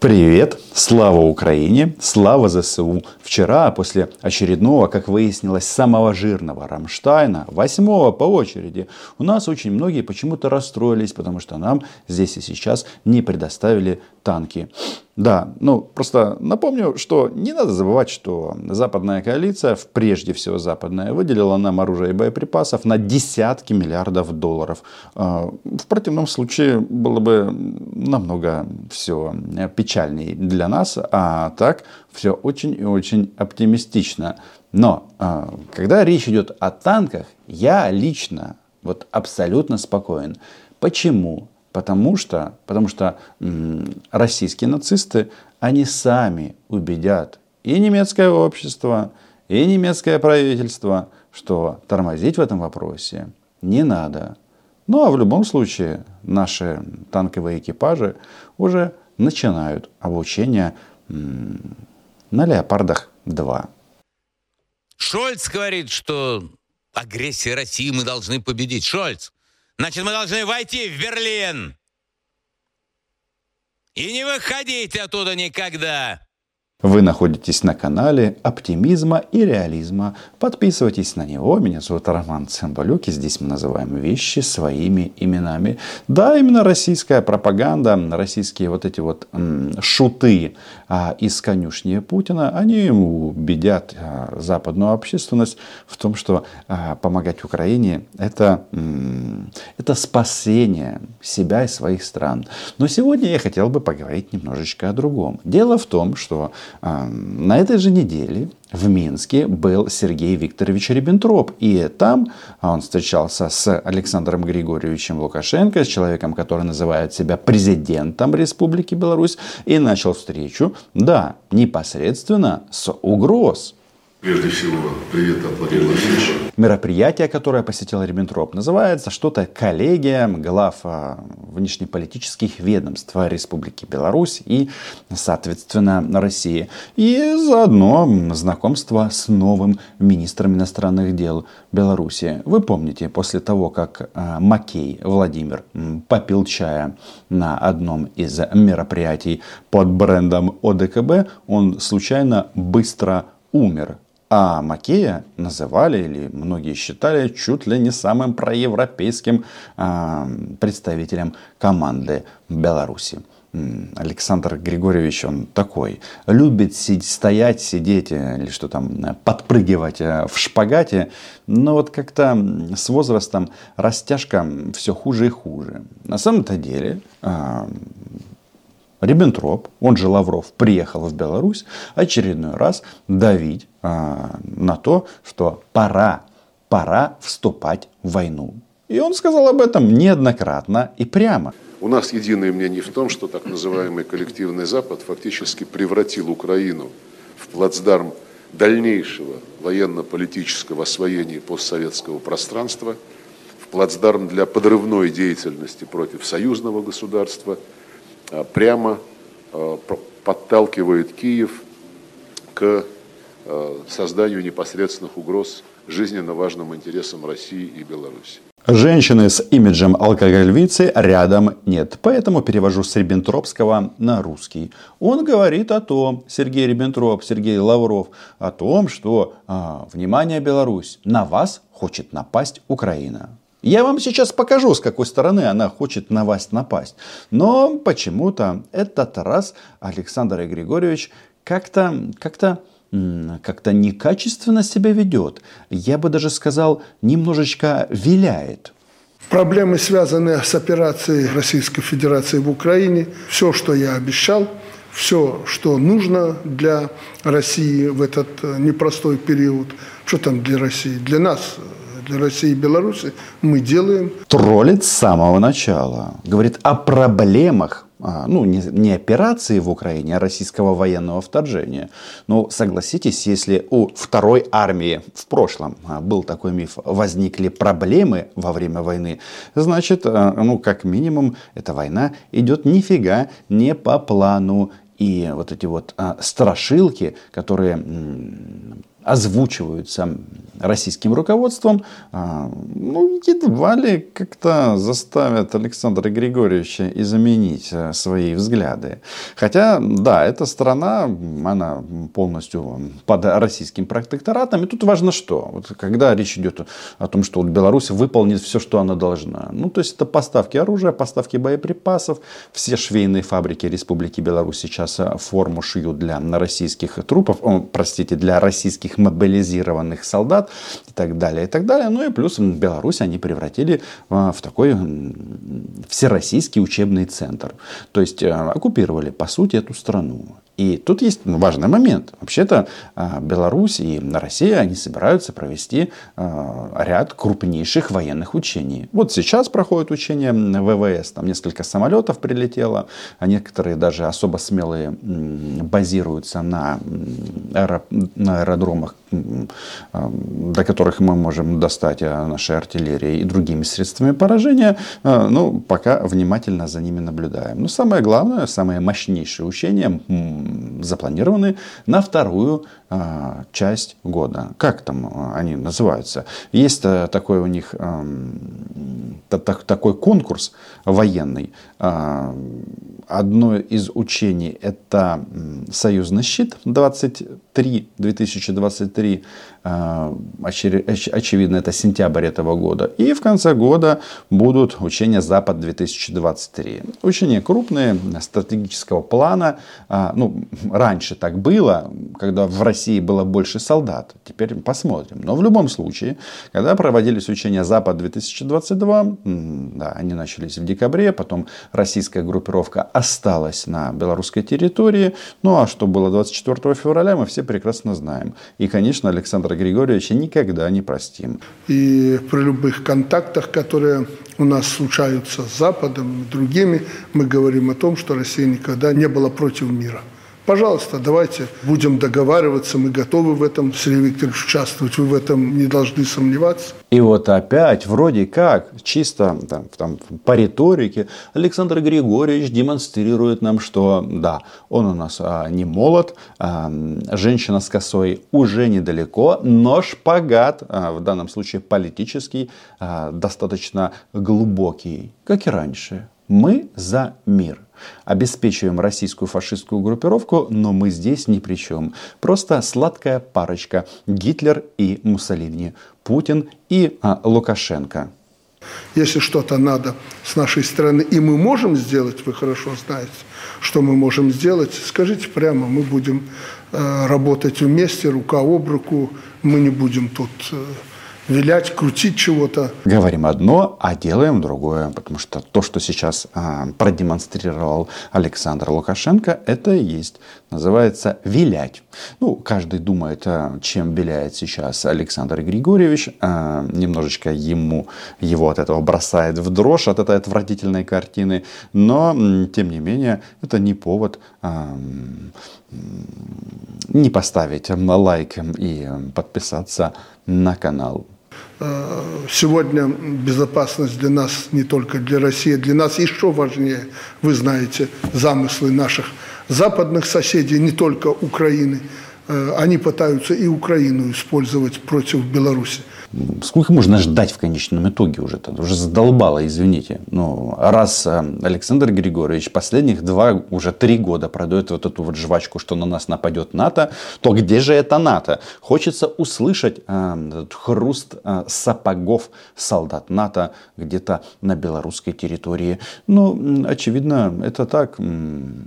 Привет! Слава Украине! Слава ЗСУ! Вчера, после очередного, как выяснилось, самого жирного Рамштайна, восьмого по очереди, у нас очень многие почему-то расстроились, потому что нам здесь и сейчас не предоставили танки. Да, ну просто напомню, что не надо забывать, что западная коалиция, прежде всего западная, выделила нам оружие и боеприпасов на десятки миллиардов долларов. А, в противном случае было бы намного все печальнее для нас, а так все очень и очень оптимистично. Но а, когда речь идет о танках, я лично вот абсолютно спокоен. Почему? Потому что, потому что российские нацисты, они сами убедят и немецкое общество, и немецкое правительство, что тормозить в этом вопросе не надо. Ну а в любом случае наши танковые экипажи уже начинают обучение на Леопардах-2. Шольц говорит, что агрессия России мы должны победить. Шольц, Значит, мы должны войти в Берлин. И не выходить оттуда никогда. Вы находитесь на канале оптимизма и реализма. Подписывайтесь на него. Меня зовут Роман Цымбалюк, и здесь мы называем вещи своими именами. Да, именно российская пропаганда, российские вот эти вот м, шуты а, из конюшни Путина, они убедят а, западную общественность в том, что а, помогать Украине это, м, это спасение себя и своих стран. Но сегодня я хотел бы поговорить немножечко о другом. Дело в том, что на этой же неделе в Минске был Сергей Викторович Риббентроп. И там он встречался с Александром Григорьевичем Лукашенко, с человеком, который называет себя президентом Республики Беларусь, и начал встречу, да, непосредственно с угроз. Прежде всего, привет от Владимира Владимировича. Мероприятие, которое посетил Риббентроп, называется что-то «Коллегия глав а, внешнеполитических ведомств Республики Беларусь и, соответственно, России». И заодно знакомство с новым министром иностранных дел Беларуси. Вы помните, после того, как а, Макей Владимир попил чая на одном из мероприятий под брендом ОДКБ, он случайно быстро умер а Макея называли, или многие считали, чуть ли не самым проевропейским э, представителем команды Беларуси. Александр Григорьевич, он такой, любит сидеть, стоять, сидеть э, или что там, подпрыгивать э, в шпагате, но вот как-то с возрастом растяжка все хуже и хуже. На самом-то деле, а, Риббентроп, он же Лавров, приехал в Беларусь очередной раз давить а, на то, что пора, пора вступать в войну. И он сказал об этом неоднократно и прямо. У нас единое мнение в том, что так называемый коллективный Запад фактически превратил Украину в плацдарм дальнейшего военно-политического освоения постсоветского пространства, в плацдарм для подрывной деятельности против союзного государства – прямо э, подталкивает Киев к э, созданию непосредственных угроз жизненно важным интересам России и Беларуси. Женщины с имиджем алкогольвицы рядом нет. Поэтому перевожу с Риббентропского на русский. Он говорит о том, Сергей Риббентроп, Сергей Лавров, о том, что, а, внимание, Беларусь, на вас хочет напасть Украина. Я вам сейчас покажу, с какой стороны она хочет на вас напасть. Но почему-то этот раз Александр Григорьевич как-то как-то как-то некачественно себя ведет. Я бы даже сказал, немножечко виляет. Проблемы, связанные с операцией Российской Федерации в Украине, все, что я обещал, все, что нужно для России в этот э, непростой период, что там для России, для нас, для России и Беларуси мы делаем. Троллит с самого начала. Говорит о проблемах а, ну, не, не операции в Украине, а российского военного вторжения. Но согласитесь, если у второй армии в прошлом а, был такой миф, возникли проблемы во время войны, значит, а, ну, как минимум, эта война идет нифига не по плану. И вот эти вот страшилки, которые озвучиваются российским руководством, а, ну, едва ли как-то заставят Александра Григорьевича изменить э, свои взгляды. Хотя, да, эта страна, она полностью под российским протекторатом. И тут важно что? Вот когда речь идет о том, что вот Беларусь выполнит все, что она должна. Ну, то есть это поставки оружия, поставки боеприпасов. Все швейные фабрики Республики Беларусь сейчас э, форму шьют для российских трупов, о, простите, для российских мобилизированных солдат и так далее, и так далее. Ну и плюс Беларусь они превратили а, в такой всероссийский учебный центр. То есть э, оккупировали, по сути, эту страну. И тут есть важный момент. Вообще-то а, Беларусь и Россия, они собираются провести а, ряд крупнейших военных учений. Вот сейчас проходят учения ВВС, там несколько самолетов прилетело, а некоторые даже особо смелые базируются на, на аэродромах, а, до которых мы можем достать нашей артиллерией и другими средствами поражения. Ну, пока внимательно за ними наблюдаем. Но самое главное, самое мощнейшее учение запланированы на вторую а, часть года. Как там а, они называются? Есть а, такой у них так, такой конкурс военный. А, одно из учений это «Союзный щит» 23, 2023. А, очевидно, это сентябрь этого года. И в конце года будут учения «Запад-2023». Учения крупные, стратегического плана. А, ну, раньше так было, когда в России было больше солдат. Теперь посмотрим. Но в любом случае, когда проводились учения «Запад-2022», да, они начались в декабре, потом российская группировка осталась на белорусской территории. Ну, а что было 24 февраля, мы все прекрасно знаем. И, конечно, Александр Александра Григорьевича никогда не простим. И при любых контактах, которые у нас случаются с Западом и другими, мы говорим о том, что Россия никогда не была против мира. Пожалуйста, давайте будем договариваться, мы готовы в этом, Сергей Викторович, участвовать, вы в этом не должны сомневаться. И вот опять, вроде как, чисто там, там, по риторике, Александр Григорьевич демонстрирует нам, что да, он у нас а, не молод, а, женщина с косой уже недалеко, но шпагат, а, в данном случае политический, а, достаточно глубокий, как и раньше. Мы за мир. Обеспечиваем российскую фашистскую группировку, но мы здесь ни при чем. Просто сладкая парочка. Гитлер и Муссолини. Путин и а, Лукашенко. Если что-то надо с нашей стороны, и мы можем сделать, вы хорошо знаете, что мы можем сделать, скажите прямо, мы будем э, работать вместе, рука об руку, мы не будем тут... Э, вилять, крутить чего-то. Говорим одно, а делаем другое. Потому что то, что сейчас а, продемонстрировал Александр Лукашенко, это и есть. Называется вилять. Ну, каждый думает, а, чем виляет сейчас Александр Григорьевич. А, немножечко ему его от этого бросает в дрожь, от этой отвратительной картины. Но, тем не менее, это не повод а, не поставить лайк и подписаться на канал. Э, сегодня безопасность для нас, не только для России, для нас еще важнее. Вы знаете замыслы наших западных соседей, не только Украины. Э, они пытаются и Украину использовать против Беларуси. Сколько можно ждать в конечном итоге уже? -то? Уже задолбало, извините. Ну, раз э, Александр Григорьевич последних два, уже три года продает вот эту вот жвачку, что на нас нападет НАТО, то где же это НАТО? Хочется услышать э, хруст э, сапогов солдат НАТО где-то на белорусской территории. Но, очевидно, это так,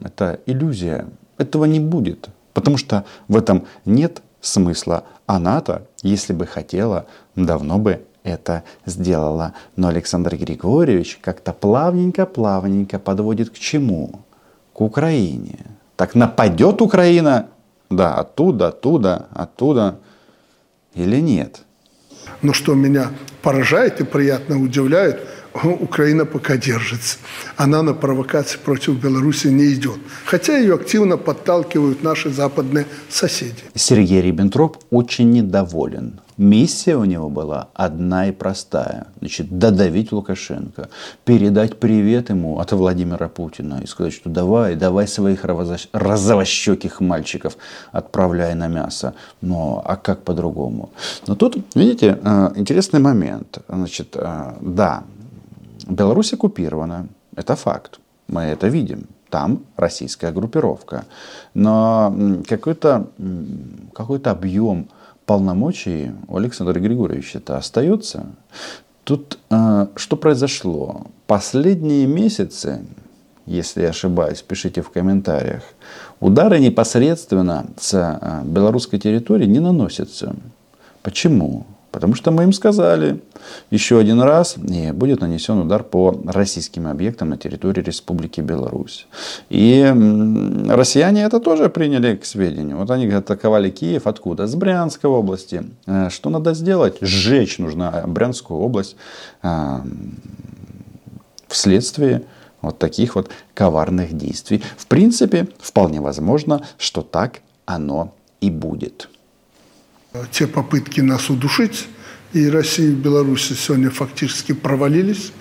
это иллюзия. Этого не будет. Потому что в этом нет смысла. А НАТО, если бы хотела, давно бы это сделала. Но Александр Григорьевич как-то плавненько-плавненько подводит к чему? К Украине. Так нападет Украина? Да, оттуда, оттуда, оттуда. Или нет? Но что меня поражает и приятно удивляет – Украина пока держится. Она на провокации против Беларуси не идет. Хотя ее активно подталкивают наши западные соседи. Сергей Риббентроп очень недоволен Миссия у него была одна и простая. Значит, додавить Лукашенко, передать привет ему от Владимира Путина и сказать, что давай, давай своих розовощеких мальчиков отправляй на мясо. Но а как по-другому? Но тут, видите, э, интересный момент. Значит, э, да, Беларусь оккупирована, это факт. Мы это видим. Там российская группировка. Но какой-то какой объем полномочий у Александра Григорьевича это остается. Тут э, что произошло? Последние месяцы, если я ошибаюсь, пишите в комментариях, удары непосредственно с э, белорусской территории не наносятся. Почему? Потому что мы им сказали еще один раз, и будет нанесен удар по российским объектам на территории Республики Беларусь. И россияне это тоже приняли к сведению. Вот они атаковали Киев откуда? С Брянской области. Э, что надо сделать? Сжечь нужно Брянскую область э, вследствие вот таких вот коварных действий. В принципе, вполне возможно, что так оно и будет те попытки нас удушить и России и Беларуси сегодня фактически провалились.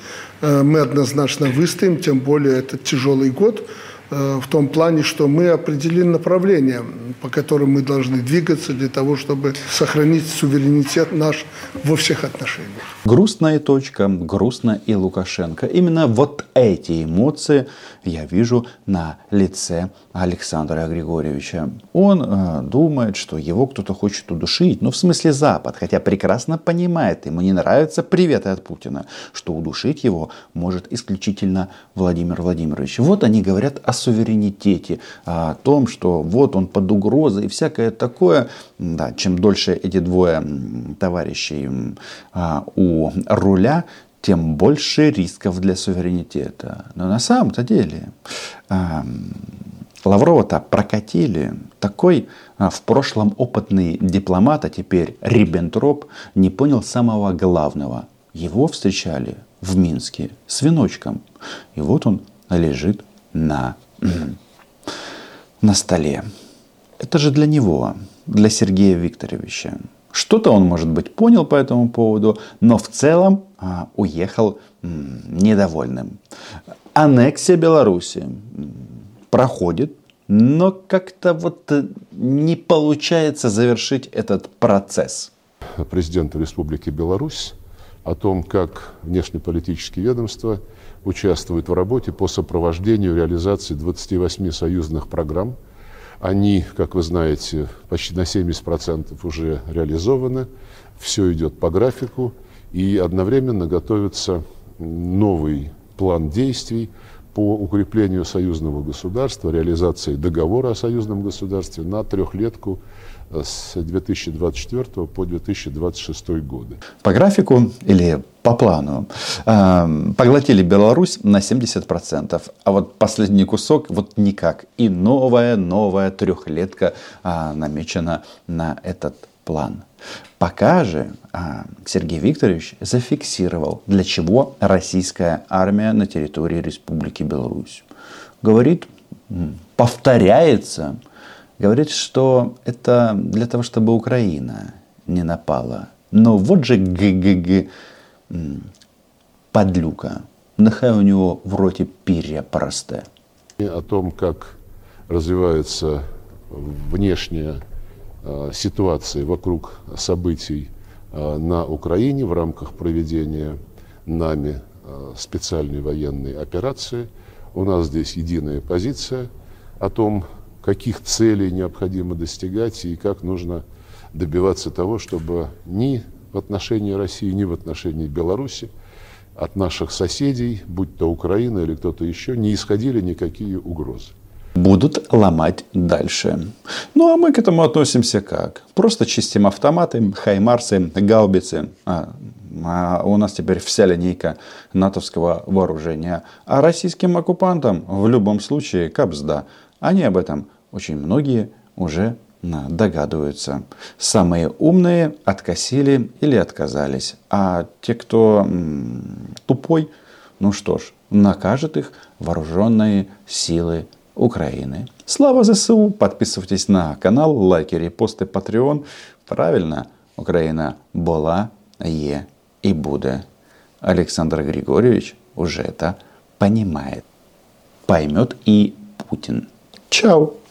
Э, мы однозначно выстоим, тем более это тяжелый год – в том плане, что мы определили направление, по которым мы должны двигаться для того, чтобы сохранить суверенитет наш во всех отношениях. Грустная точка, грустно и Лукашенко. Именно вот эти эмоции я вижу на лице Александра Григорьевича. Он э, думает, что его кто-то хочет удушить, ну в смысле Запад, хотя прекрасно понимает, ему не нравятся приветы от Путина, что удушить его может исключительно Владимир Владимирович. Вот они говорят о суверенитете, о том, что вот он под угрозой и всякое такое. Да, чем дольше эти двое товарищей а, у руля, тем больше рисков для суверенитета. Но на самом-то деле а, Лаврова-то прокатили. Такой а, в прошлом опытный дипломат, а теперь Риббентроп, не понял самого главного. Его встречали в Минске с веночком. И вот он лежит на на столе. Это же для него, для Сергея Викторовича. Что-то он, может быть, понял по этому поводу, но в целом а, уехал м, недовольным. Аннексия Беларуси проходит, но как-то вот э, не получается завершить этот процесс. Президента Республики Беларусь о том, как внешнеполитические ведомства участвуют в работе по сопровождению реализации 28 союзных программ. Они, как вы знаете, почти на 70% уже реализованы. Все идет по графику. И одновременно готовится новый план действий по укреплению союзного государства, реализации договора о союзном государстве на трехлетку с 2024 по 2026 годы. По графику или по плану э, поглотили Беларусь на 70%, а вот последний кусок вот никак. И новая, новая трехлетка э, намечена на этот план. Пока же а, Сергей Викторович зафиксировал, для чего российская армия на территории Республики Беларусь. Говорит, повторяется говорит, что это для того, чтобы Украина не напала. Но вот же ГГГ подлюка. Нехай у него в роте перья просте. О том, как развивается внешняя э, ситуация вокруг событий э, на Украине в рамках проведения нами э, специальной военной операции. У нас здесь единая позиция о том, каких целей необходимо достигать и как нужно добиваться того, чтобы ни в отношении России, ни в отношении Беларуси от наших соседей, будь то Украина или кто-то еще, не исходили никакие угрозы. Будут ломать дальше. Ну а мы к этому относимся как? Просто чистим автоматы, хаймарсы, гаубицы. А, а у нас теперь вся линейка натовского вооружения. А российским оккупантам в любом случае капсда. Они об этом очень многие уже догадываются. Самые умные откосили или отказались. А те, кто тупой, ну что ж, накажет их вооруженные силы Украины. Слава ЗСУ! Подписывайтесь на канал, лайки, репосты, Patreon. Правильно, Україна була, є и буде. Александр Григорьевич уже это понимает. Поймет и Путин. Tchau!